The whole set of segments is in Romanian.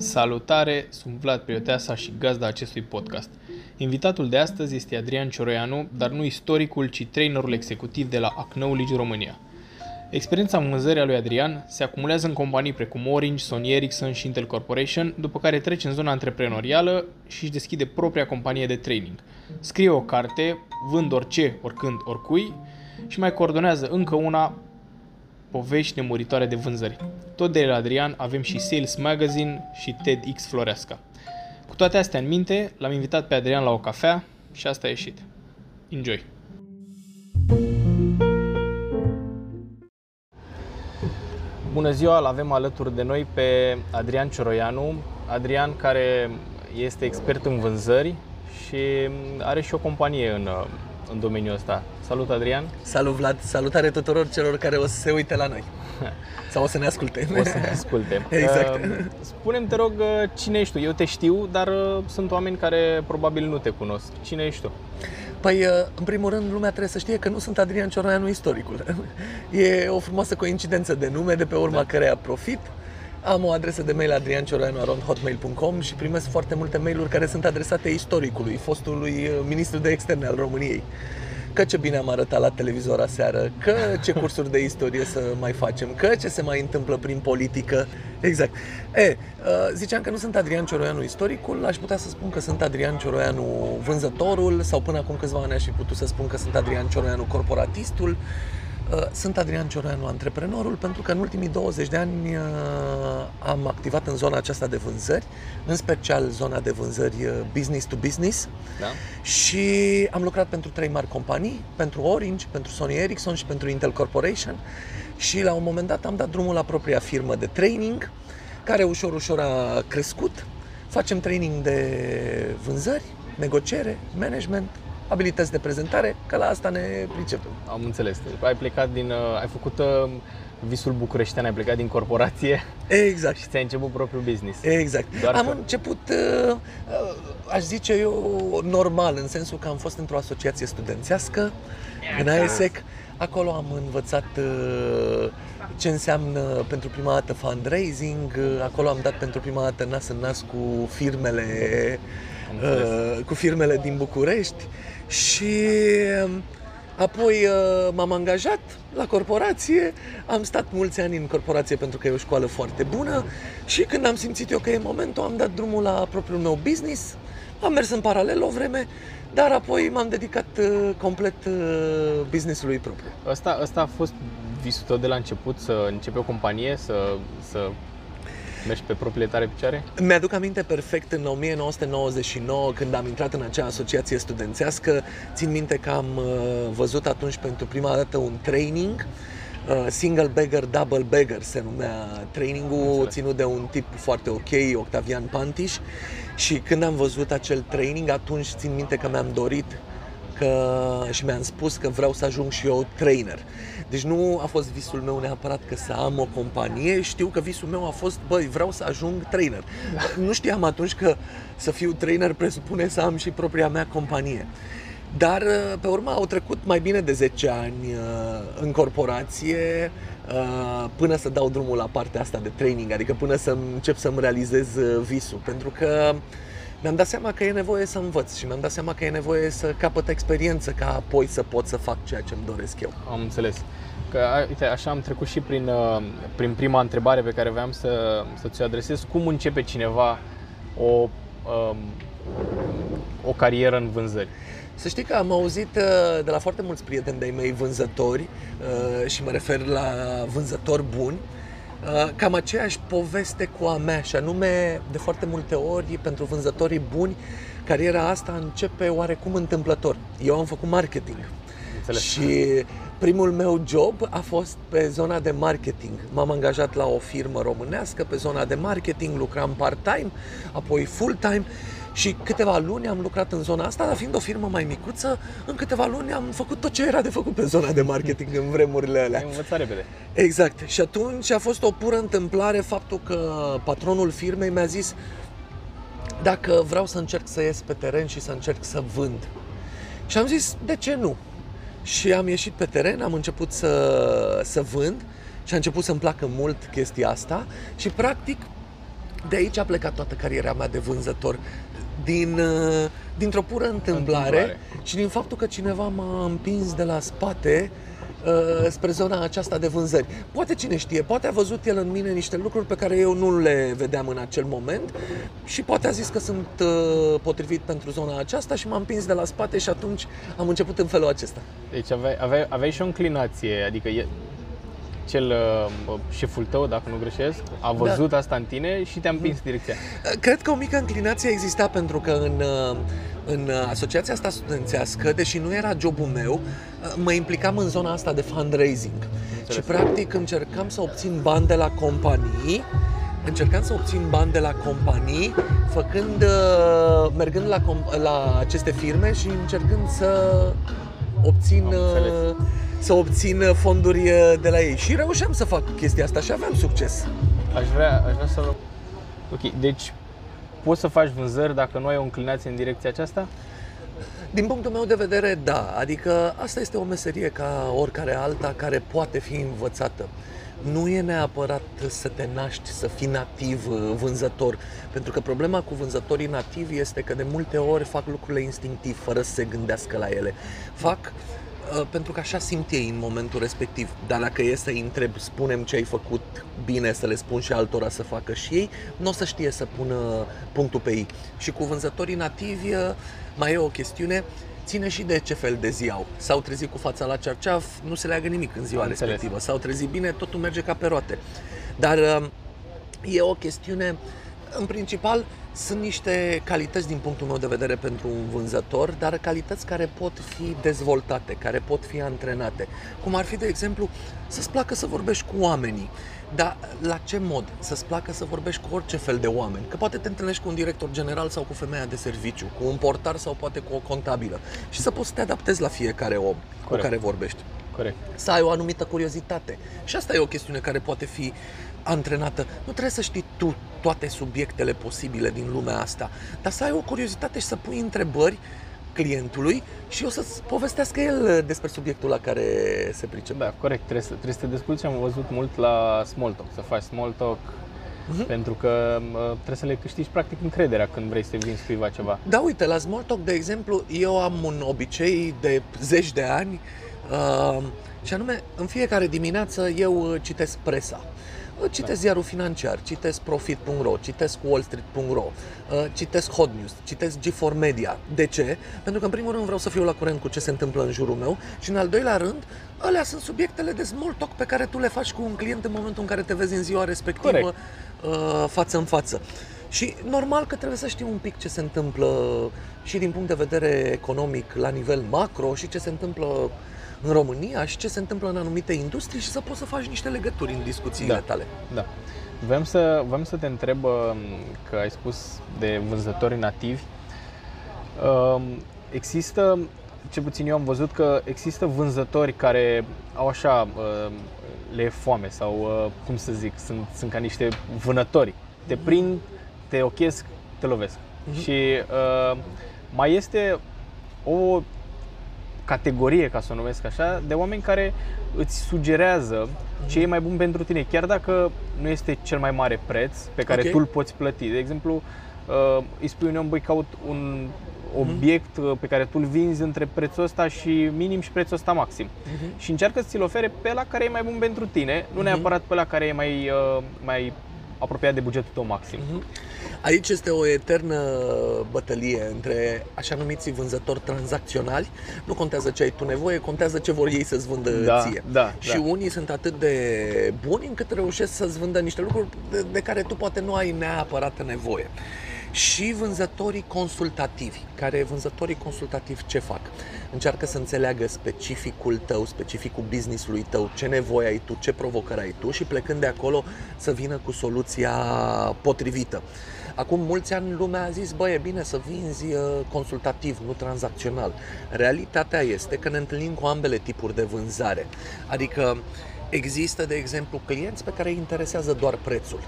Salutare, sunt Vlad Prioteasa și gazda acestui podcast. Invitatul de astăzi este Adrian Cioroianu, dar nu istoricul, ci trainerul executiv de la Acknowledge România. Experiența în vânzării a lui Adrian se acumulează în companii precum Orange, Sony Ericsson și Intel Corporation, după care trece în zona antreprenorială și își deschide propria companie de training. Scrie o carte, vând orice, oricând, oricui și mai coordonează încă una povești nemuritoare de vânzări. Tot de la Adrian avem și Sales Magazine și TEDx Floreasca. Cu toate astea în minte, l-am invitat pe Adrian la o cafea și asta a ieșit. Enjoy! Bună ziua, îl avem alături de noi pe Adrian Cioroianu. Adrian care este expert în vânzări și are și o companie în, în domeniul ăsta. Salut, Adrian! Salut, Vlad! Salutare tuturor celor care o să se uite la noi. Sau o să ne asculte. O să ne asculte. exact. Spune-mi, te rog, cine ești tu? Eu te știu, dar uh, sunt oameni care probabil nu te cunosc. Cine ești tu? Păi, uh, în primul rând, lumea trebuie să știe că nu sunt Adrian Cioroianu istoricul. E o frumoasă coincidență de nume de pe urma da. căreia profit. Am o adresă de mail adriancioroianu.hotmail.com și primesc foarte multe mail-uri care sunt adresate istoricului, fostului uh, ministru de externe al României că ce bine am arătat la televizor aseară, că ce cursuri de istorie să mai facem, că ce se mai întâmplă prin politică. Exact. E, uh, ziceam că nu sunt Adrian Cioroianu istoricul, aș putea să spun că sunt Adrian Cioroianu vânzătorul sau până acum câțiva ani aș fi putut să spun că sunt Adrian Cioroianu corporatistul Uh, sunt Adrian Cioreanu, antreprenorul, pentru că în ultimii 20 de ani uh, am activat în zona aceasta de vânzări, în special zona de vânzări uh, business to business da. și am lucrat pentru trei mari companii, pentru Orange, pentru Sony Ericsson și pentru Intel Corporation și la un moment dat am dat drumul la propria firmă de training, care ușor, ușor a crescut. Facem training de vânzări, negociere, management, abilități de prezentare, că la asta ne pricepem. Am înțeles. Ai plecat din, uh, ai făcut uh, visul bucureștean, ai plecat din corporație Exact. și ți-ai început propriul business. Exact. Doar am că... început, uh, aș zice eu, normal, în sensul că am fost într-o asociație studențească, în AESEC. Acolo am învățat ce înseamnă pentru prima dată fundraising, acolo am dat pentru prima dată nas în nas cu firmele, cu firmele din București. Și um, apoi uh, m-am angajat la corporație, am stat mulți ani în corporație pentru că e o școală foarte bună. Și când am simțit eu că e momentul, am dat drumul la propriul meu business, am mers în paralel o vreme, dar apoi m-am dedicat uh, complet uh, businessului propriu. Asta, asta a fost visul tău de la început, să începi o companie, să, să Mergi pe propriile tare picioare? Mi-aduc aminte perfect în 1999 când am intrat în acea asociație studențească. Țin minte că am uh, văzut atunci pentru prima dată un training uh, single bagger, double bagger se numea trainingul ținut de un tip foarte ok, Octavian Pantiș și când am văzut acel training atunci țin minte că mi-am dorit că, și mi-am spus că vreau să ajung și eu trainer. Deci nu a fost visul meu neapărat că să am o companie, știu că visul meu a fost, băi, vreau să ajung trainer. Da. Nu știam atunci că să fiu trainer presupune să am și propria mea companie. Dar pe urmă au trecut mai bine de 10 ani uh, în corporație uh, până să dau drumul la partea asta de training, adică până să încep să-mi realizez uh, visul. Pentru că mi-am dat seama că e nevoie să învăț și mi-am dat seama că e nevoie să capăt experiență ca apoi să pot să fac ceea ce îmi doresc eu. Am înțeles. Că, uite, așa am trecut și prin, uh, prin prima întrebare pe care voiam să, să ți-o adresez. Cum începe cineva o, um, o carieră în vânzări? Să știi că am auzit uh, de la foarte mulți prieteni de-ai mei vânzători uh, și mă refer la vânzători buni, cam aceeași poveste cu a mea și anume de foarte multe ori pentru vânzătorii buni cariera asta începe oarecum întâmplător. Eu am făcut marketing Înțeles. și Primul meu job a fost pe zona de marketing. M-am angajat la o firmă românească pe zona de marketing, lucram part-time, apoi full-time și câteva luni am lucrat în zona asta, dar fiind o firmă mai micuță, în câteva luni am făcut tot ce era de făcut pe zona de marketing în vremurile alea. Ai învățat repede. Exact. Și atunci a fost o pură întâmplare faptul că patronul firmei mi-a zis dacă vreau să încerc să ies pe teren și să încerc să vând. Și am zis, de ce nu? Și am ieșit pe teren, am început să, să vând și a început să-mi placă mult chestia asta și practic De aici a plecat toată cariera mea de vânzător. Din, uh, dintr-o pură întâmplare, Întâmplare. și din faptul că cineva m-a împins de la spate uh, spre zona aceasta de vânzări. Poate cine știe, poate a văzut el în mine niște lucruri pe care eu nu le vedeam în acel moment și poate a zis că sunt uh, potrivit pentru zona aceasta și m-a împins de la spate și atunci am început în felul acesta. Deci aveai, aveai, aveai și o înclinație, adică e, cel uh, șeful tău, dacă nu greșesc, a văzut da. asta în tine și te-a împins în direcția. Cred că o mică înclinație exista pentru că în, uh, în asociația asta studențească, deși nu era jobul meu, uh, mă implicam în zona asta de fundraising. Și practic încercam să obțin bani de la companii încercam să obțin bani de la companii, făcând, uh, mergând la, com- la aceste firme și încercând să obțin, Am înțeles. uh, să obțin fonduri uh, de la ei. Și reușeam să fac chestia asta și aveam succes. Aș vrea, aș vrea să... Ok, deci poți să faci vânzări dacă nu ai o înclinație în direcția aceasta? Din punctul meu de vedere, da. Adică asta este o meserie ca oricare alta care poate fi învățată. Nu e neapărat să te naști să fii nativ uh, vânzător, pentru că problema cu vânzătorii nativi este că de multe ori fac lucrurile instinctiv, fără să se gândească la ele. Fac uh, pentru că așa simt ei în momentul respectiv. Dar dacă e să-i întreb, spunem ce ai făcut bine, să le spun și altora să facă și ei, nu o să știe să pună punctul pe ei. Și cu vânzătorii nativi uh, mai e o chestiune, ține și de ce fel de zi au. S-au trezit cu fața la cerceaf, nu se leagă nimic în ziua Am înțeles. respectivă. S-au trezit bine, totul merge ca pe roate. Dar uh, e o chestiune, în principal, sunt niște calități din punctul meu de vedere pentru un vânzător, dar calități care pot fi dezvoltate, care pot fi antrenate. Cum ar fi, de exemplu, să-ți placă să vorbești cu oamenii. Dar la ce mod? Să-ți placă să vorbești cu orice fel de oameni. Că poate te întâlnești cu un director general sau cu femeia de serviciu, cu un portar sau poate cu o contabilă. Și să poți să te adaptezi la fiecare om cu Corect. care vorbești Corect. să ai o anumită curiozitate. Și asta e o chestiune care poate fi antrenată. Nu trebuie să știi tu toate subiectele posibile din lumea asta, dar să ai o curiozitate și să pui întrebări clientului și o să-ți povestească el despre subiectul la care se pricepe. Da, corect. Trebuie să, trebuie să te descurci. Am văzut mult la small talk, să faci small talk, Mhm. pentru că uh, trebuie să le câștigi practic încrederea când vrei să vinzi cuiva ceva. Da, uite, la Small Talk, de exemplu, eu am un obicei de zeci de ani uh, și anume, în fiecare dimineață eu uh, citesc presa. Uh, Citesc ziarul financiar, citesc Profit.ro, citesc WallStreet.ro, uh, citesc Hot News, citesc G4 Media. De ce? Pentru că, în primul rând, vreau să fiu la curent cu ce se întâmplă în jurul meu și, în al doilea rând, alea sunt subiectele de small talk pe care tu le faci cu un client în momentul în care te vezi în ziua respectivă Corect. uh, față în față. Și normal că trebuie să știi un pic ce se întâmplă și din punct de vedere economic la nivel macro și ce se întâmplă în România și ce se întâmplă în anumite industrii și să poți să faci niște legături în discuțiile Da. tale. Da. Vreau să, vreau să te întreb, uh, că ai spus de vânzători nativi, um, există, ce puțin eu am văzut că există vânzători care au așa, uh, le e foame sau, uh, cum să zic, sunt, sunt ca niște vânători. Te prind, te ochesc, te lovesc. Mhm. Și uh, mai este o categorie, ca să o numesc așa, de oameni care îți sugerează ce e mai bun pentru tine, chiar dacă nu este cel mai mare preț pe care Ok. tu îl poți plăti. De exemplu, uh, îi spui unui om, băi, caut un obiect uh, pe care tu îl vinzi între prețul ăsta și minim și prețul ăsta maxim. Mhm. Și încearcă să ți-l ofere pe la care e mai bun pentru tine, nu Mhm. neapărat pe la care e mai, uh, mai apropiat de bugetul tău maxim. Mhm. Aici este o eternă bătălie între așa numiții vânzători tranzacționali. Nu contează ce ai tu nevoie, contează ce vor ei să-ți vândă Da, ție. da, Și da. unii sunt atât de buni încât reușesc să-ți vândă niște lucruri de, de care tu poate nu ai neapărat nevoie. Și vânzătorii consultativi, care vânzătorii consultativi ce fac? Încearcă să înțeleagă specificul tău, specificul business-ului tău, ce nevoie ai tu, ce provocări ai tu și plecând de acolo să vină cu soluția potrivită. Acum mulți ani lumea a zis, bă, e bine să vinzi uh, consultativ, nu tranzacțional. Realitatea este că ne întâlnim cu ambele tipuri de vânzare. Adică există, de exemplu, clienți pe care îi interesează doar prețul.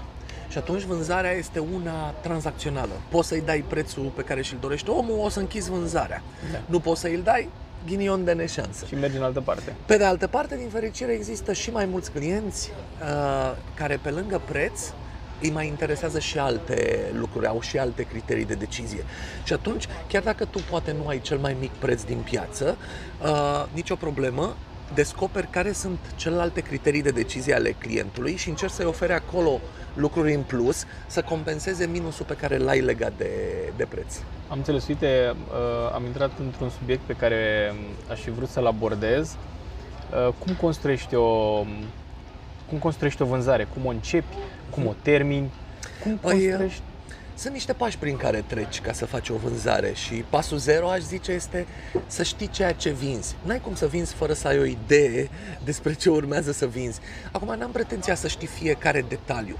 Și atunci vânzarea este una tranzacțională. Poți să-i dai prețul pe care și-l dorește omul, o să închizi vânzarea. Da. Nu poți să-i dai, ghinion de neșansă. Și mergi în altă parte. Pe de altă parte, din fericire, există și mai mulți clienți uh, care, pe lângă preț, îi mai interesează și alte lucruri, au și alte criterii de decizie. Și atunci, chiar dacă tu poate nu ai cel mai mic preț din piață, uh, nicio problemă, descoperi care sunt celelalte criterii de decizie ale clientului și încerci să-i ofere acolo lucruri în plus să compenseze minusul pe care l-ai legat de, de preț. Am înțeles, uite, uh, am intrat într-un subiect pe care aș fi vrut să-l abordez. Uh, cum construiești o, cum construiești o vânzare? Cum o începi? Cum o termini? Cum Păi, construiești? Sunt niște pași prin care treci ca să faci o vânzare și pasul zero, aș zice, este să știi ceea ce vinzi. N-ai cum să vinzi fără să ai o idee despre ce urmează să vinzi. Acum, n-am pretenția să știi fiecare detaliu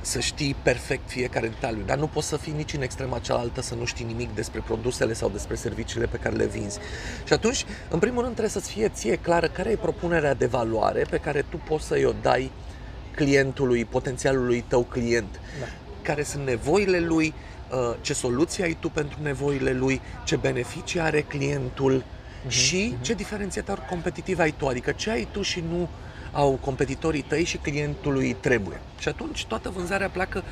să știi perfect fiecare detaliu, dar nu poți să fii nici în extrema cealaltă să nu știi nimic despre produsele sau despre serviciile pe care le vinzi. Și atunci, în primul rând, trebuie să-ți fie ție clară care e propunerea de valoare pe care tu poți să-i o dai clientului, potențialului tău client. Da. Care sunt nevoile lui, uh, ce soluție ai tu pentru nevoile lui, ce beneficii are clientul și ce diferențiator competitiv ai tu, adică ce ai tu și nu au competitorii tăi și clientului trebuie. Și atunci toată vânzarea pleacă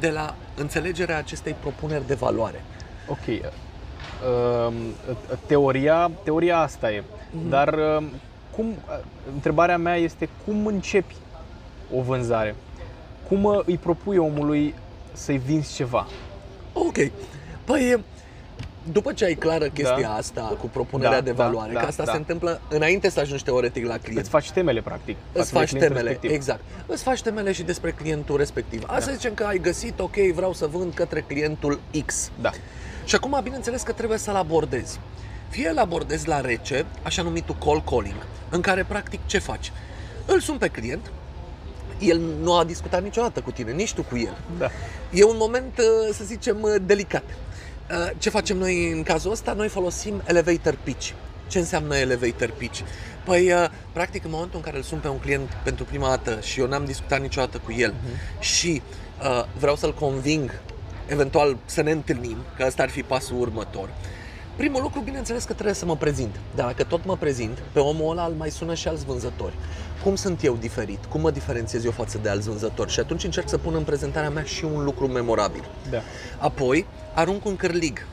de la înțelegerea acestei propuneri de valoare. Ok. Uh, teoria, teoria asta e. Dar uh, cum, uh, întrebarea mea este cum începi o vânzare? Cum uh, îi propui omului să-i vinzi ceva? Ok. Păi, după ce ai clară chestia Da. asta cu propunerea Da, de da, valoare, da, că asta da. se întâmplă înainte să ajungi teoretic la client. Îți faci temele, practic. Îți față de faci clientul temele, respectiv. exact. Îți faci temele și despre clientul respectiv. Asta Da. zicem că ai găsit, ok, vreau să vând către clientul X. Da. Și acum, bineînțeles că trebuie să-l abordezi. Fie îl abordezi la rece, așa numitul call calling, în care practic ce faci? Îl sun pe client, el nu a discutat niciodată cu tine, nici tu cu el. Da. E un moment, uh, să zicem, uh, delicat. Uh, Ce facem noi în cazul ăsta? Noi folosim elevator pitch. Ce înseamnă elevator pitch? Păi, uh, practic, în momentul în care îl sun pe un client pentru prima dată și eu n-am discutat niciodată cu el și uh, vreau să-l conving, eventual să ne întâlnim, că ăsta ar fi pasul următor, Primul lucru, bineînțeles că trebuie să mă prezint. Dar dacă tot mă prezint, pe omul ăla îl mai sună și alți vânzători. Cum sunt eu diferit? Cum mă diferențiez eu față de alți vânzători? Și atunci încerc să pun în prezentarea mea și un lucru memorabil. Da. Apoi, arunc un cârlig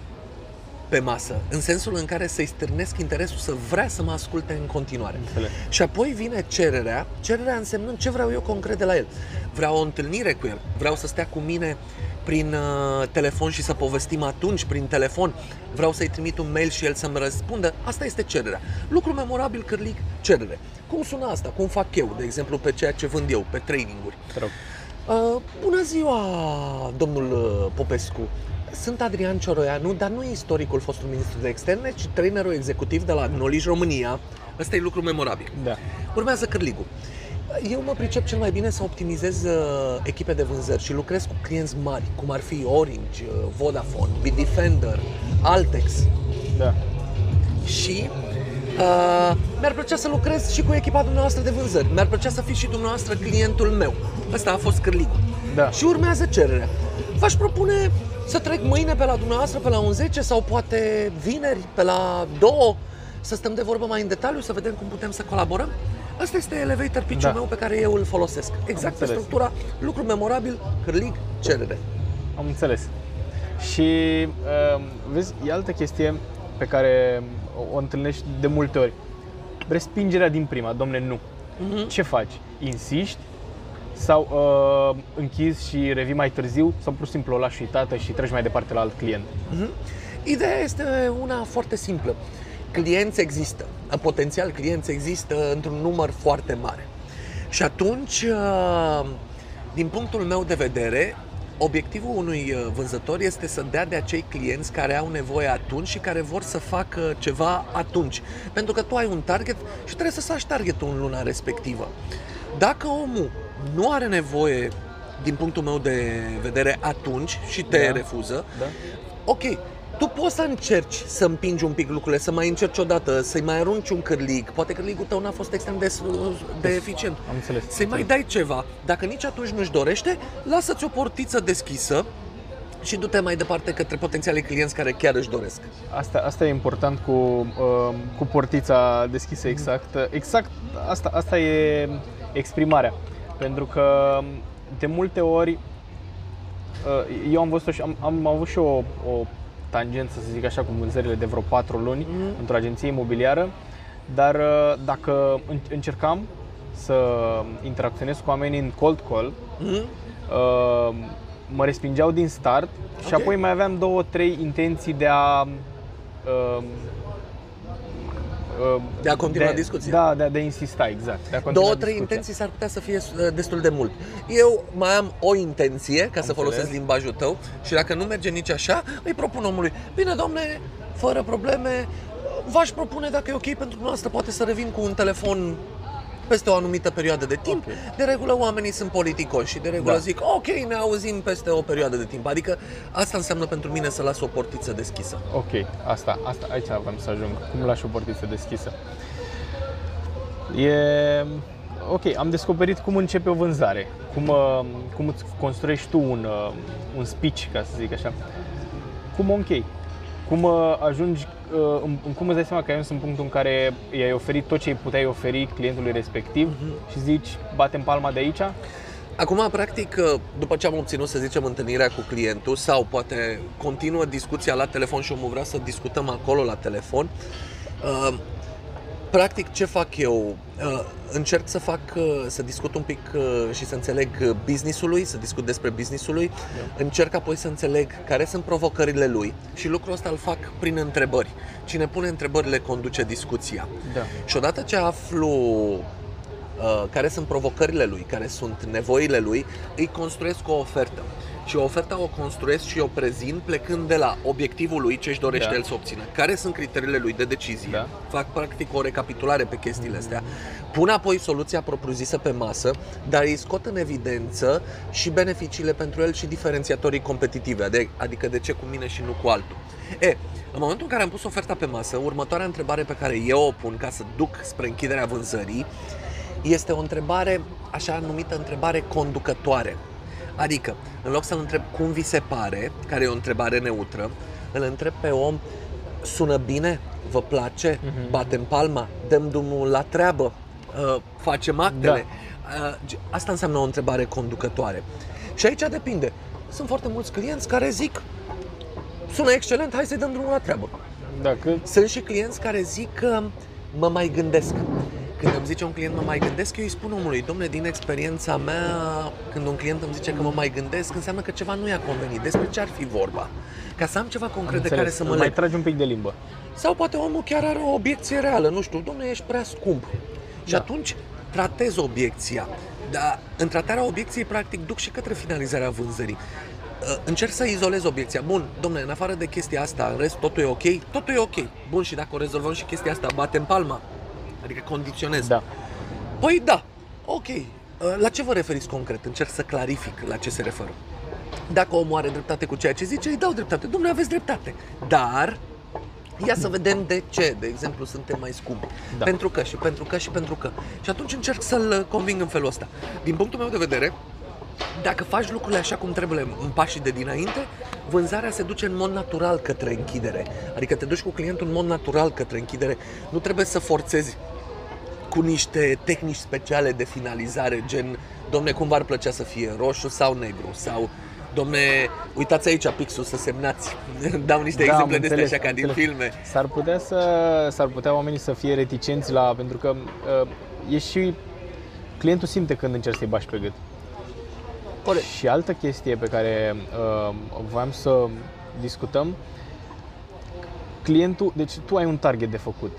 pe masă, în sensul în care să-i stârnesc interesul să vrea să mă asculte în continuare. Înțeleg. Și apoi vine cererea, cererea însemnând ce vreau eu concret de la el. Vreau o întâlnire cu el, vreau să stea cu mine prin uh, telefon și să povestim atunci prin telefon, vreau să-i trimit un mail și el să-mi răspundă, asta este cererea. Lucru memorabil, cârlig, cerere. Cum sună asta? Cum fac eu, de exemplu, pe ceea ce vând eu, pe traininguri? Te rog. Uh, bună ziua, domnul uh, Popescu. Sunt Adrian Cioroianu, dar nu istoricul fostului ministru de externe, ci trainerul executiv de la Knowledge România. Ăsta e lucru memorabil. Da. Urmează cârligul. Eu mă pricep cel mai bine să optimizez uh, echipe de vânzări și lucrez cu clienți mari, cum ar fi Orange, uh, Vodafone, Bitdefender, Altex. Da. Și uh, mi-ar plăcea să lucrez și cu echipa dumneavoastră de vânzări. Mi-ar plăcea să fiți și dumneavoastră clientul meu. Ăsta a fost cârligul. Da. Și urmează cererea. V-aș propune să trec mâine pe la dumneavoastră pe la un 10 sau poate vineri pe la 2 să stăm de vorbă mai în detaliu, să vedem cum putem să colaborăm. Asta este elevator pitch-ul Da. meu pe care eu îl folosesc. Exact pe înțeles. structura, lucru memorabil, cârlig, cerere. Am înțeles. Și uh, vezi, e altă chestie pe care o, o întâlnești de multe ori. Respingerea din prima, domne, nu. Mhm. Ce faci? Insiști? Sau uh, închizi și revii mai târziu? Sau pur și simplu o lași uitată și treci mai departe la alt client? Mhm. Ideea este una foarte simplă. Clienți există, potențial clienți există într-un număr foarte mare. Și atunci, uh, din punctul meu de vedere, obiectivul unui uh, vânzător este să dea de acei clienți care au nevoie atunci și care vor să facă ceva atunci. Pentru că tu ai un target și trebuie să saci targetul în luna respectivă. Dacă omul nu are nevoie, din punctul meu de vedere, atunci și te Da. refuză, Da? ok, tu poți să încerci să împingi un pic lucrurile, să mai încerci odată, să-i mai arunci un cârlig. Poate cârligul tău n-a fost extrem de, de eficient. Am înțeles. Să-i mai dai ceva. Dacă nici atunci nu-și dorește, lasă-ți o portiță deschisă și du-te mai departe către potențialii clienți care chiar își doresc. Asta, asta e important cu, uh, cu portița deschisă exact. Exact asta, asta e exprimarea. Pentru că de multe ori uh, eu am văzut și am, am avut și o, o tangență, să zic așa, cu vânzările de vreo 4 luni Mhm. într-o agenție imobiliară, dar uh, dacă în- încercam să interacționez cu oamenii în cold call, Mhm. uh, mă respingeau din start și Ok. apoi mai aveam două, trei intenții de a uh, uh, De a continua discuția. Da, de, a- de a insista, exact. De a continua Două, trei discuția. intenții s-ar putea să fie uh, destul de mult. Eu mai am o intenție, ca să folosesc înțeles. limbajul tău, și dacă nu merge nici așa, îi propun omului, bine domne, fără probleme, v-aș propune dacă e ok pentru dumneavoastră, poate să revin cu un telefon peste o anumită perioadă de timp. Ok. De regulă oamenii sunt politicoși și de regulă Da. zic, ok, ne auzim peste o perioadă de timp. Adică asta înseamnă pentru mine să las o portiță deschisă. Ok, asta, asta, aici aveam să ajung. Cum lași o portiță deschisă? E... Ok, am descoperit cum începe o vânzare, cum, uh, cum îți construiești tu un, uh, un speech, ca să zic așa. Cum o închei? Cum uh, ajungi, uh, în, în cum îți dai seama că ai ajuns în punctul în care i-ai oferit tot ce îi puteai oferi clientului respectiv și zici, batem palma de aici? Acum, practic, după ce am obținut, să zicem, întâlnirea cu clientul sau poate continuă discuția la telefon și omul vrea să discutăm acolo la telefon, uh, practic ce fac eu? Uh, Încerc să fac, uh, să discut un pic uh, și să înțeleg uh, businessul lui, să discut despre businessul lui, încerc apoi să înțeleg care sunt provocările lui și lucrul ăsta îl fac prin întrebări. Cine pune întrebările conduce discuția. Da. Și odată ce aflu uh, care sunt provocările lui, care sunt nevoile lui, îi construiesc o ofertă. Și oferta o construiesc și o prezint plecând de la obiectivul lui, ce își dorește Da. el să obțină, care sunt criteriile lui de decizie, Da. fac practic o recapitulare pe chestiile astea, pun apoi soluția propriu-zisă pe masă, dar îi scot în evidență și beneficiile pentru el și diferențiatorii competitive, ade- adică de ce cu mine și nu cu altul. E, în momentul în care am pus oferta pe masă, următoarea întrebare pe care eu o pun ca să duc spre închiderea vânzării este o întrebare, așa numită întrebare conducătoare. Adică, în loc să-l întreb cum vi se pare, care e o întrebare neutră, îl întreb pe om, sună bine? Vă place? Mhm. Batem palma? Dăm drumul la treabă? Uh, facem actele? Uh, ge- Asta înseamnă o întrebare conducătoare. Și aici depinde. Sunt foarte mulți clienți care zic sună excelent, hai să-i dăm drumul la treabă. Dacă Sunt și clienți care zic că mă mai gândesc. Când îmi zice un client mă mai gândesc, eu îi spun omului, domne, din experiența mea, când un client îmi zice că mă mai gândesc, înseamnă că ceva nu i-a convenit. Despre ce ar fi vorba? Ca să am ceva concret de care să mă mai leg. tragi un pic de limbă. Sau poate omul chiar are o obiecție reală, nu știu, domne, ești prea scump. Și Da. atunci tratez obiecția. Dar în tratarea obiecției, practic, duc și către finalizarea vânzării. Uh, Încerc să izolez obiecția. Bun, domne, în afară de chestia asta, în rest totul e ok? Totul e ok. Bun, și dacă o rezolvăm și chestia asta, batem palma. Adică condiționez. Da. Păi da, ok. Uh, La ce vă referiți concret? Încerc să clarific la ce se referă. Dacă omul are dreptate cu ceea ce zice, îi dau dreptate. Domnule, aveți dreptate. Dar, ia să vedem de ce, de exemplu, suntem mai scumpi. Da. Pentru că și pentru că și pentru că. Și atunci încerc să-l conving în felul ăsta. Din punctul meu de vedere, dacă faci lucrurile așa cum trebuie în pașii de dinainte, vânzarea se duce în mod natural către închidere. Adică te duci cu clientul în mod natural către închidere. Nu trebuie să forțezi cu niște tehnici speciale de finalizare, gen, domne, cum v-ar plăcea să fie, roșu sau negru? Sau, domne, uitați aici pixul să semnați. Dau niște Da, am exemple de astea înțeles, așa ca am din înțeles. filme. S-ar putea să s-ar putea oamenii să fie reticenți la pentru că uh, e și clientul simte când încerci să-i bași pe gât. Corect. Și altă chestie pe care uh, voiam să discutăm, clientul, deci tu ai un target de făcut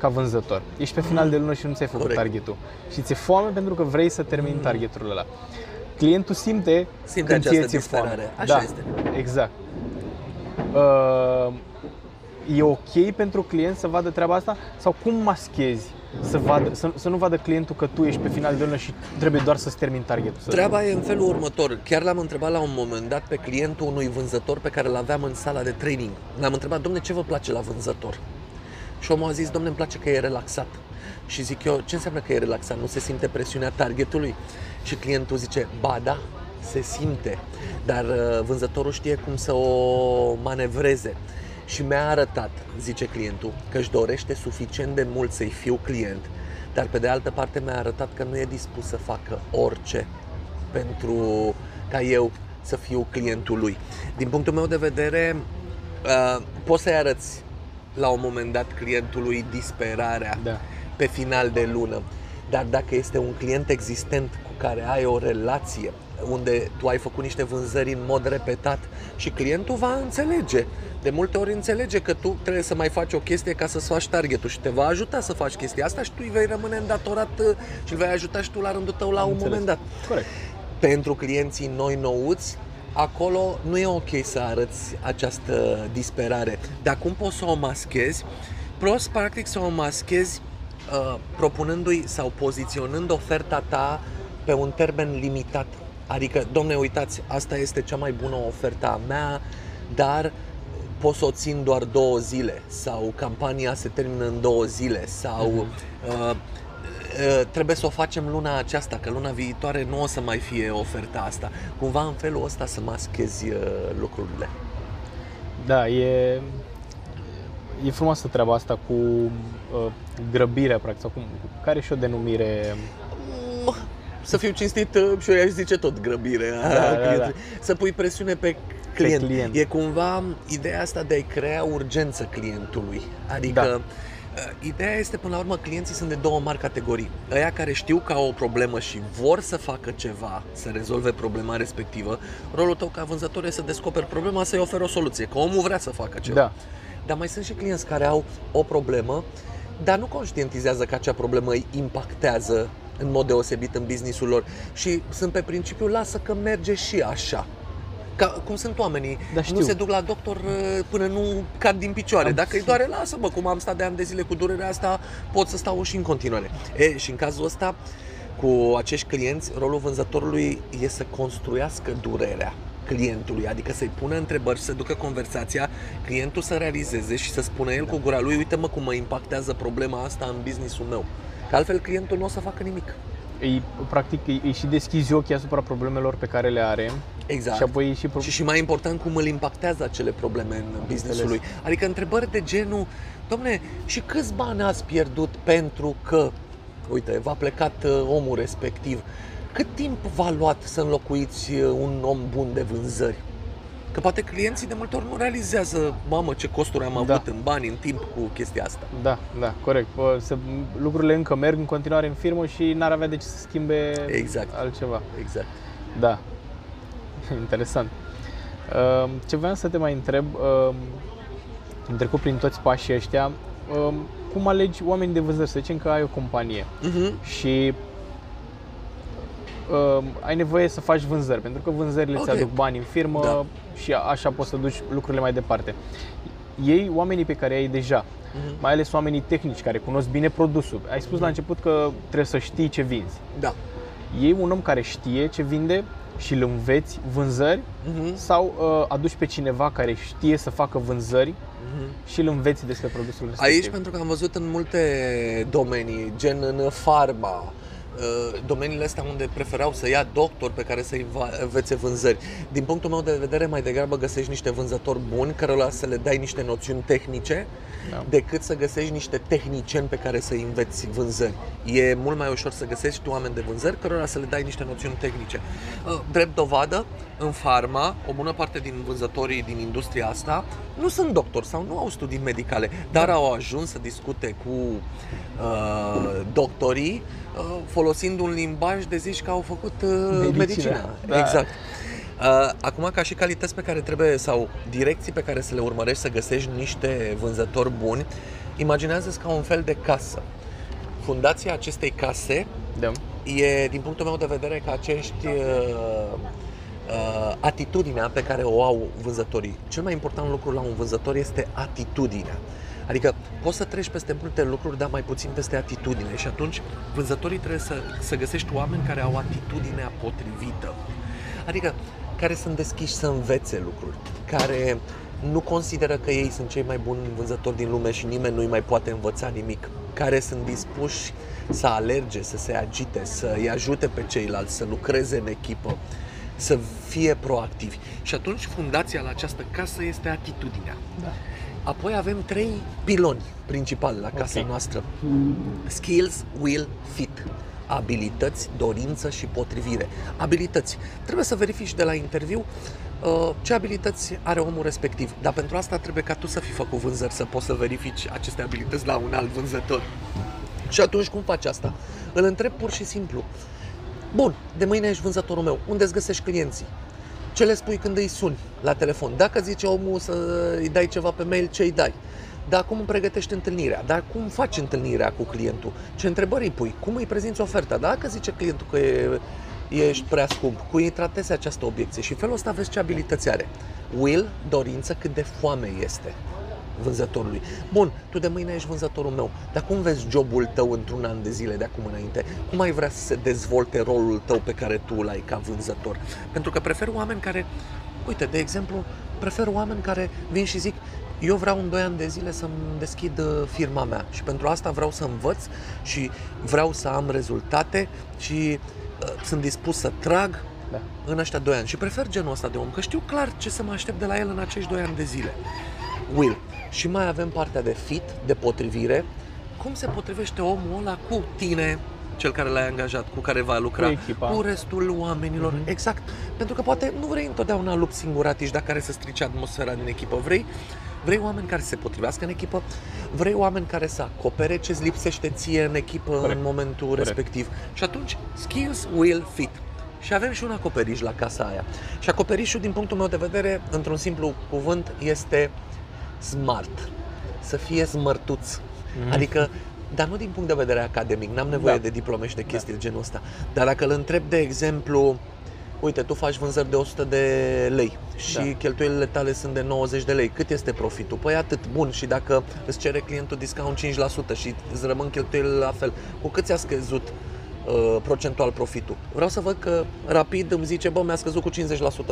ca vânzător. Ești pe final de lună și nu ți-ai făcut Corect. targetul. Și ți-e foame pentru că vrei să termini targetul ăla. Clientul simte, Simte când această ție ți-e foame. disperare. Așa da, este. Exact. Uh, e ok pentru client să vadă treaba asta? Sau cum maschezi să, vadă, să, să nu vadă clientul că tu ești pe final de lună și trebuie doar să-ți termini targetul? Să Treaba e în felul următor. Chiar l-am întrebat la un moment dat pe clientul unui vânzător pe care l-aveam în sala de training. L-am întrebat, domne, ce vă place la vânzător? Și omul a zis, domne, îmi place că e relaxat. Și zic eu, ce înseamnă că e relaxat? Nu se simte presiunea targetului? Și clientul zice, ba da, se simte, dar uh, vânzătorul știe cum să o manevreze. Și mi-a arătat, zice clientul, că își dorește suficient de mult să-i fiu client, dar pe de altă parte mi-a arătat că nu e dispus să facă orice pentru ca eu să fiu clientul lui. Din punctul meu de vedere, uh, poți să-i arăți la un moment dat clientului disperarea Da. pe final de lună. Dar dacă este un client existent cu care ai o relație, unde tu ai făcut niște vânzări în mod repetat și clientul va înțelege. De multe ori înțelege că tu trebuie să mai faci o chestie ca să-ți faci targetul și te va ajuta să faci chestia asta și tu îi vei rămâne îndatorat uh, și îl vei ajuta și tu la rândul tău la un Înțeles. moment dat Corect. pentru clienții noi nouți, acolo nu e ok să arăți această disperare. Dar cum poți să o maschezi? Prost, practic, să o maschezi uh, propunându-i sau poziționând oferta ta pe un termen limitat. Adică, domne, uitați, asta este cea mai bună ofertă a mea, dar pot să o țin doar două zile sau campania se termină în două zile sau uh, uh, trebuie să o facem luna aceasta, că luna viitoare nu o să mai fie oferta asta. Cumva în felul ăsta să maschezi uh, lucrurile. Da, e, e frumoasă treaba asta cu uh, grăbirea, practic, sau cum, care e și o denumire Mm, Să fiu cinstit uh, și eu i-aș zice tot grăbire a Da, da, clientului. Să pui presiune pe client. client. E cumva ideea asta de a crea urgență clientului. Adică Da. Uh, Ideea este, până la urmă, clienții sunt de două mari categorii. Aia care știu că au o problemă și vor să facă ceva, să rezolve problema respectivă. Rolul tău ca vânzător este să descoperi problema, să-i oferi o soluție, că omul vrea să facă ceva. Da. Dar mai sunt și clienți care au o problemă, dar nu conștientizează că acea problemă îi impactează în mod deosebit în businessul lor și sunt pe principiu lasă că merge și așa. Ca, cum sunt oamenii, Da, nu știu. se duc la doctor uh, până nu cad din picioare. Am- Dacă îi doare, lasă-mă, cum am stat de ani de zile cu durerea asta, pot să stau și în continuare. E, și în cazul ăsta, cu acești clienți, rolul vânzătorului e să construiască durerea clientului, adică să-i pună întrebări și să ducă conversația, clientul să realizeze și să spună el cu gura lui, uite mă cum mă impactează problema asta în businessul meu. Că altfel clientul nu o să facă nimic. Îi, practic, îi, îi și deschizi ochii asupra problemelor pe care le are Exact. și apoi îi și... Pro- Și, și mai important, cum îl impactează acele probleme în businessul lui. înțeles. Adică întrebări de genul, domne, și câți bani ați pierdut pentru că, uite, v-a plecat uh, omul respectiv, cât timp v-a luat să înlocuiți uh, un om bun de vânzări? Că poate clienții de multe ori nu realizează, mamă, ce costuri am Da. avut în bani, în timp cu chestia asta. Da, da, corect. Bă, Se, lucrurile încă merg în continuare în firmă și n-ar avea de ce să schimbe Exact. altceva. Exact. Da. Interesant. Uh, Ce vreau să te mai întreb, uh, am trecut prin toți pașii ăștia, uh, cum alegi oameni de vânzări? Să zicem că ai o companie Uh-huh. și uh, ai nevoie să faci vânzări, pentru că vânzările Ok. îți aduc bani în firmă Da. și așa poți să duci lucrurile mai departe. Ei, oamenii pe care ai deja, Mhm. mai ales oamenii tehnici care cunosc bine produsul. Ai spus la început că trebuie să știi ce vinzi. Da. Iei un om care știe ce vinde și îl înveți vânzări Uh-huh. sau uh, aduci pe cineva care știe să facă vânzări Uh-huh. și îl înveți despre produsul respectiv. Aici, pentru că am văzut în multe domenii, gen în farma, uh, domeniile astea unde preferau să ia doctor pe care să învețe vânzări. Din punctul meu de vedere, mai degrabă găsești niște vânzători buni cărora să le dai niște noțiuni tehnice Da. decât să găsești niște tehnicieni pe care să înveți vânzări. E mult mai ușor să găsești tu oameni de vânzări cărora să le dai niște noțiuni tehnice. Uh, Drept dovadă, în farma, o bună parte din vânzătorii din industria asta nu sunt doctori sau nu au studii medicale, dar au ajuns să discute cu uh, doctorii uh, folosind un limbaj de zici că au făcut uh, Medicina. medicina. Da. Exact. Uh, Acum, ca și calități pe care trebuie, sau direcții pe care să le urmărești să găsești niște vânzători buni, imaginează-ți ca un fel de casă. Fundația acestei case Da. e, din punctul meu de vedere, că acești uh, uh, atitudinea pe care o au vânzătorii. Cel mai important lucru la un vânzător este atitudinea. Adică poți să treci peste multe lucruri, dar mai puțin peste atitudine și atunci vânzătorii trebuie să, să găsești oameni care au atitudinea potrivită. Adică care sunt deschiși să învețe lucruri, care nu consideră că ei sunt cei mai buni vânzători din lume și nimeni nu-i mai poate învăța nimic, care sunt dispuși să alerge, să se agite, să îi ajute pe ceilalți, să lucreze în echipă, să fie proactivi. Și atunci fundația la această casă este atitudinea. Da. Apoi avem trei piloni principali la casa Ok. noastră. Skills, will, fit. abilități, dorință și potrivire. Abilități. Trebuie să verifici de la interviu uh, ce abilități are omul respectiv. Dar pentru asta trebuie ca tu să fii făcut vânzări, să poți să verifici aceste abilități la un alt vânzător. Și atunci cum faci asta? Îl întreb pur și simplu. Bun, de mâine ești vânzătorul meu. Unde îți găsești clienții? Ce le spui când îi suni la telefon? Dacă zice omul să îi dai ceva pe mail, ce îi dai? Dar cum pregătești întâlnirea? Dar cum faci întâlnirea cu clientul? Ce întrebări îi pui? Cum îi prezinți oferta? Dacă zice clientul că e, ești prea scump, cu îi tratezi această obiecție și felul ăsta vezi ce abilități are. Will, dorință, cât de foame este vânzătorului. Bun, tu de mâine ești vânzătorul meu, dar cum vezi jobul tău într-un an de zile de acum înainte? Cum ai vrea să se dezvolte rolul tău pe care tu îl ai ca vânzător? Pentru că prefer oameni care, uite, de exemplu, prefer oameni care vin și zic, eu vreau în 2 ani de zile să-mi deschid uh, firma mea și pentru asta vreau să învăț și vreau să am rezultate și uh, sunt dispus să trag Da. în ăștia 2 ani. Și prefer genul ăsta de om, că știu clar ce să mă aștept de la el în acești 2 ani de zile. Will. Și mai avem partea de fit, de potrivire. Cum se potrivește omul ăla cu tine, cel care l-ai angajat, cu care va lucra, Cu echipa. cu restul oamenilor. Mhm. Exact. Pentru că poate nu vrei întotdeauna lupi singuratici, dar care să strice atmosfera din echipă. Vrei Vrei oameni care să se potrivească în echipă, vrei oameni care să acopere ce îți lipsește ție în echipă Corect. în momentul Corect. respectiv. Și atunci, skills will fit. Și avem și un acoperiș la casa aia. Și acoperișul, din punctul meu de vedere, într-un simplu cuvânt, este smart. Să fie smărtuț. Mhm. Adică, dar nu din punct de vedere academic, n-am nevoie Da. de diplome și de chestii de genul ăsta. Dar dacă îl întreb, de exemplu, uite, tu faci vânzări de 100 de lei și Da. cheltuielile tale sunt de 90 de lei, cât este profitul? Păi atât, bun, și dacă îți cere clientul discount 5% și îți rămân cheltuielile la fel, cu cât ți-a scăzut uh, procentual profitul? Vreau să văd că rapid îmi zice, bă, mi-a scăzut cu 50%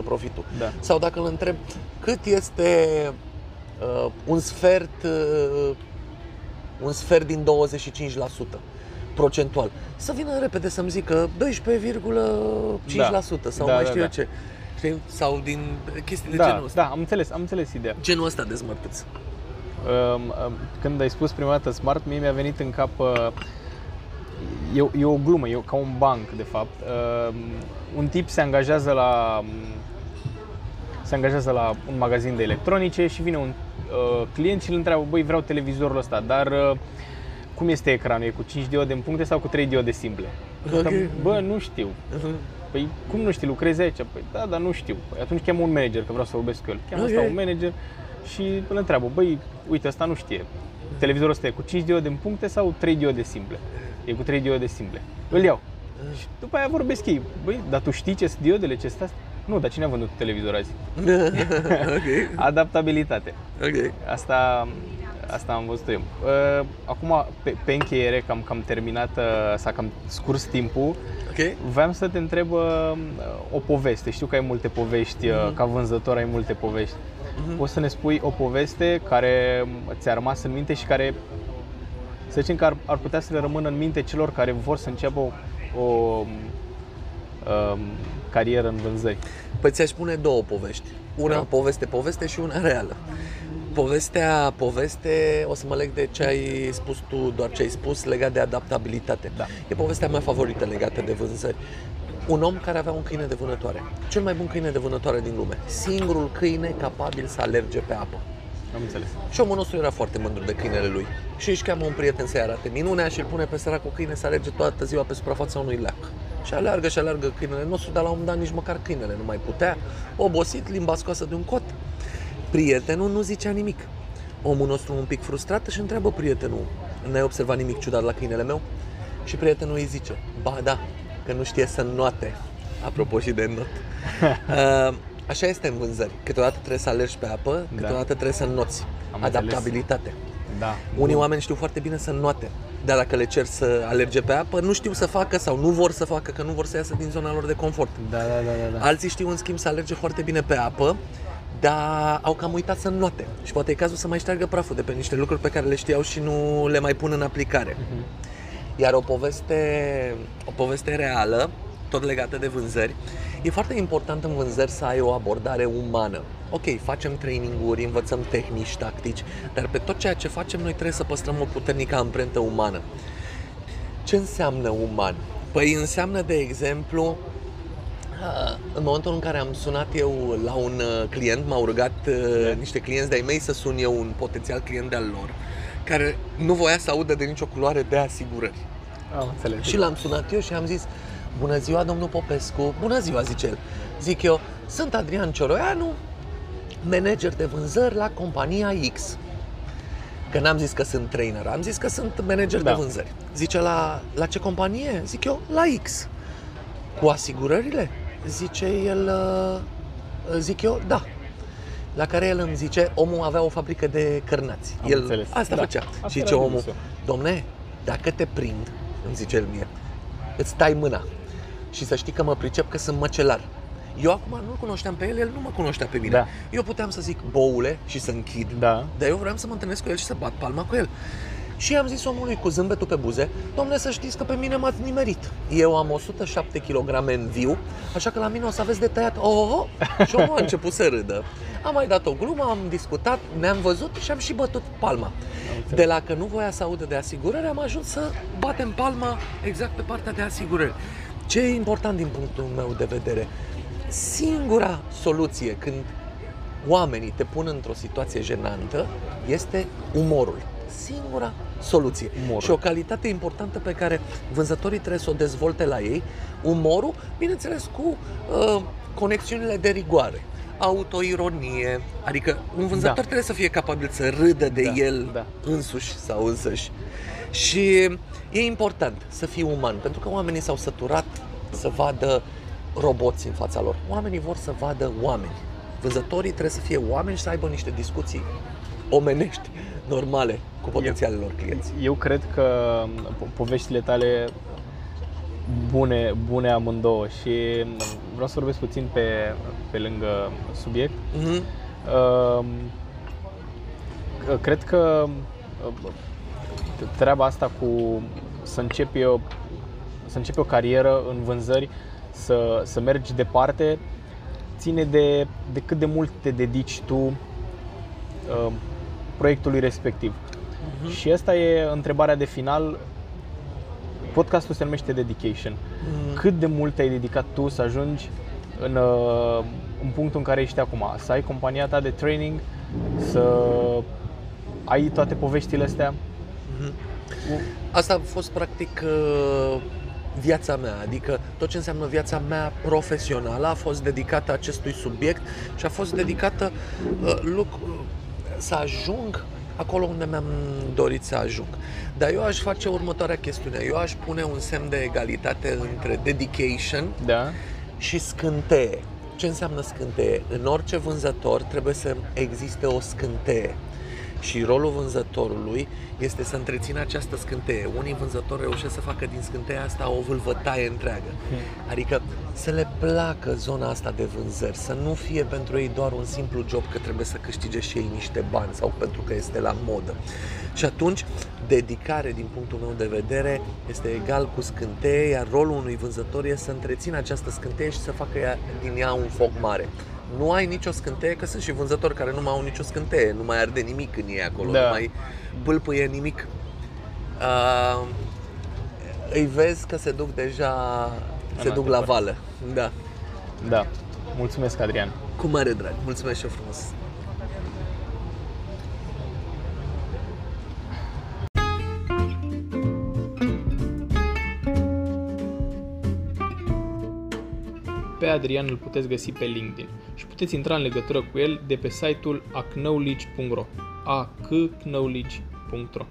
profitul. Da. Sau dacă îl întreb cât este uh, un sfert uh, un sfert din 25% procentual. Să vină repede să-mi zică 12,5% sau Da, mai da, știu da. eu ce. Știi? Sau din chestii de Da, genul ăsta. da, am înțeles, am înțeles ideea. Genul ăsta de smărtuți. Um, um, Când ai spus prima dată smart, mie mi-a venit în cap uh, e, o- e o glumă, e o- ca un banc, de fapt. Um, Un tip se angajează la um, se angajează la un magazin de electronice și vine un uh, client și îl întreabă, băi, vreau televizorul ăsta, dar uh, cum este ecranul? E cu 5 diode în puncte sau cu 3 diode simple? Ok. Că, Bă, nu știu. Păi cum nu știi, lucrezi aici? Păi da, dar nu știu. Păi atunci cheamă un manager, că vreau să vorbesc cu el. Cheamă Ok. ăsta un manager și îl întreabă, băi, uite, ăsta nu știe. Televizorul ăsta e cu 5 diode în puncte sau 3 diode simple? E cu 3 diode simple. Îl iau. Și după aia vorbesc ei. Băi, dar tu știi ce sunt diodele, ce sunt astea? Nu, dar cine a vândut televizor azi? ok, Adaptabilitate. ok. Asta, asta am văzut eu. Uh, Acum, pe, pe încheiere, că am cam terminat, uh, s-a cam scurs timpul, Ok? Vreau să te întreb uh, o poveste. Știu că ai multe povești, uh, ca vânzător ai multe povești. Poți să ne spui o poveste care ți-a rămas în minte și care, să zicem că ar, ar putea să le rămână în minte celor care vor să înceapă o, o um, carieră în vânzări. Păi ți-aș spune două povești. Una Da. poveste, poveste și una reală. Povestea, poveste, o să mă leg de ce ai spus tu, doar ce ai spus legat de adaptabilitate. Da. E povestea mea favorită legată de vânzări. Un om care avea un câine de vânătoare. Cel mai bun câine de vânătoare din lume. Singurul câine capabil să alerge pe apă. Am înțeles. Și omul nostru era foarte mândru de câinele lui. Și își cheamă un prieten să-i arate minunea și îl pune pe săracul câine să alerge toată ziua pe suprafața unui lac. Și aleargă și aleargă câinele nostru, dar la un moment dat nici măcar câinele nu mai putea. Obosit, limba scoasă de un cot. Prietenul nu zicea nimic. Omul nostru un pic frustrat și întreabă prietenul, n-ai observat nimic ciudat la câinele meu? Și prietenul îi zice, ba da, că nu știe să noate. Apropo și de not. Uh, Așa este în vânzări. Câteodată trebuie să alergi pe apă, câteodată trebuie să noți. Am înțeles. Adaptabilitate. Da. Unii Bun. oameni știu foarte bine să noate, dar dacă le cer să alerge pe apă, nu știu să facă sau nu vor să facă, că nu vor să iasă din zona lor de confort. Da, da, da, da. da. Alții știu în schimb să alerge foarte bine pe apă, dar au cam uitat să note. Și poate e cazul să mai șteargă praful de pe niște lucruri pe care le știau și nu le mai pun în aplicare. Iar o poveste, o poveste reală, tot legată de vânzări, e foarte important în vânzări să ai o abordare umană. Ok, facem traininguri, învățăm tehnici, tactici, dar pe tot ceea ce facem noi trebuie să păstrăm o puternică amprentă umană. Ce înseamnă uman? Păi înseamnă, de exemplu, uh, în momentul în care am sunat eu la un uh, client, m-au rugat uh, niște clienți de-ai mei să sun eu un potențial client de-al lor, care nu voia să audă de nicio culoare de asigurări. Am înțeles. Și l-am sunat eu și am zis, bună ziua, domnul Popescu, bună ziua, zice el. Zic eu, sunt Adrian Cioroianu, manager de vânzări la compania X. Că n-am zis că sunt trainer, am zis că sunt manager Da. de vânzări. Zice, la, la ce companie? Zic eu, la X. Cu asigurările? Zice el, uh, zic eu, da. La care el îmi zice, omul avea o fabrică de cărnați. Am el înțeles. asta Da. făcea. Asta și era zice omul, business-ul. domne, dacă te prind, îmi zice el mie, îți tai mâna. Și să știi că mă pricep că sunt măcelar. Eu acum nu-l cunoșteam pe el, el nu mă cunoștea pe mine. Da. Eu puteam să zic boule și să închid, Da. dar eu vreau să mă întâlnesc cu el și să bat palma cu el. Și am zis omului cu zâmbetul pe buze, domnule să știți că pe mine m-ați nimerit. Eu am 107 kg în viu, așa că la mine o să aveți de tăiat. Oh, oh. Și omul a început să râdă. Am mai dat o glumă, am discutat, ne-am văzut și am și bătut palma. De la că nu voia să audă de asigurări, am ajuns să batem palma exact pe partea de asigurări. Ce e important din punctul meu de vedere? Singura soluție când oamenii te pun într-o situație jenantă este umorul. Singura soluție. Umorul. Și o calitate importantă pe care vânzătorii trebuie să o dezvolte la ei, umorul, bineînțeles cu uh, conexiunile de rigoare, autoironie, adică un vânzător Da. trebuie să fie capabil să râdă de Da, el da. însuși sau însăși. Și e important să fii uman, pentru că oamenii s-au săturat să vadă roboți în fața lor. Oamenii vor să vadă oameni. Vânzătorii trebuie să fie oameni și să aibă niște discuții omenești, normale, cu potențialele lor clienți. Eu cred că po- poveștile tale bune, bune amândouă și vreau să vorbesc puțin pe, pe lângă subiect. Mhm. Um, Cred că uh, treaba asta cu să începi o, să începi o carieră în vânzări, să, să mergi departe, ține de, de cât de mult te dedici tu uh, proiectului respectiv. Mhm. Și asta e întrebarea de final. Podcastul se numește Dedication. Mhm. Cât de mult te-ai dedicat tu să ajungi în, uh, în punctul în care ești acum? Să ai compania ta de training, să ai toate poveștile astea? Mhm. Asta a fost practic uh, viața mea, adică tot ce înseamnă viața mea profesională a fost dedicată acestui subiect și a fost dedicată uh, lucru, să ajung acolo unde mi-am dorit să ajung. Dar eu aș face următoarea chestiune. Eu aș pune un semn de egalitate între dedication Da? și scânteie. Ce înseamnă scânteie? În orice vânzător trebuie să existe o scânteie. Și rolul vânzătorului este să întrețină această scânteie. Unii vânzători reușesc să facă din scânteia asta o vâlvătaie întreagă. Adică să le placă zona asta de vânzări, să nu fie pentru ei doar un simplu job că trebuie să câștige și ei niște bani sau pentru că este la modă. Și atunci, dedicare din punctul meu de vedere este egal cu scânteie, iar rolul unui vânzător este să întrețină această scânteie și să facă ea, din ea un foc mare. Nu ai nicio scânteie, că sunt și vânzători care nu mai au nicio scânteie, nu mai arde nimic în ei acolo, Da. nu mai pâlpâie nimic. Uh, îi vezi că se duc deja, se În duc altă la parte. vală. Da. Da. Mulțumesc, Adrian. Cu mare drag. Mulțumesc și eu frumos. Adrian îl puteți găsi pe LinkedIn și puteți intra în legătură cu el de pe site-ul aknowledge.ro aknowledge.ro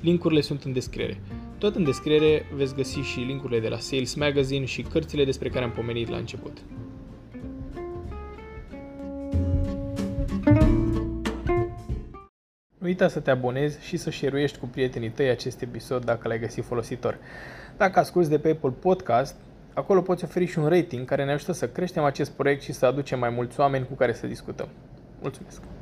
Linkurile sunt în descriere. Tot în descriere veți găsi și linkurile de la Sales Magazine și cărțile despre care am pomenit la început. Nu uita să te abonezi și să share cu prietenii tăi acest episod dacă l-ai găsit folositor. Dacă asculti de pe Apple Podcast, acolo poți oferi și un rating care ne ajută să creștem acest proiect și să aducem mai mulți oameni cu care să discutăm. Mulțumesc!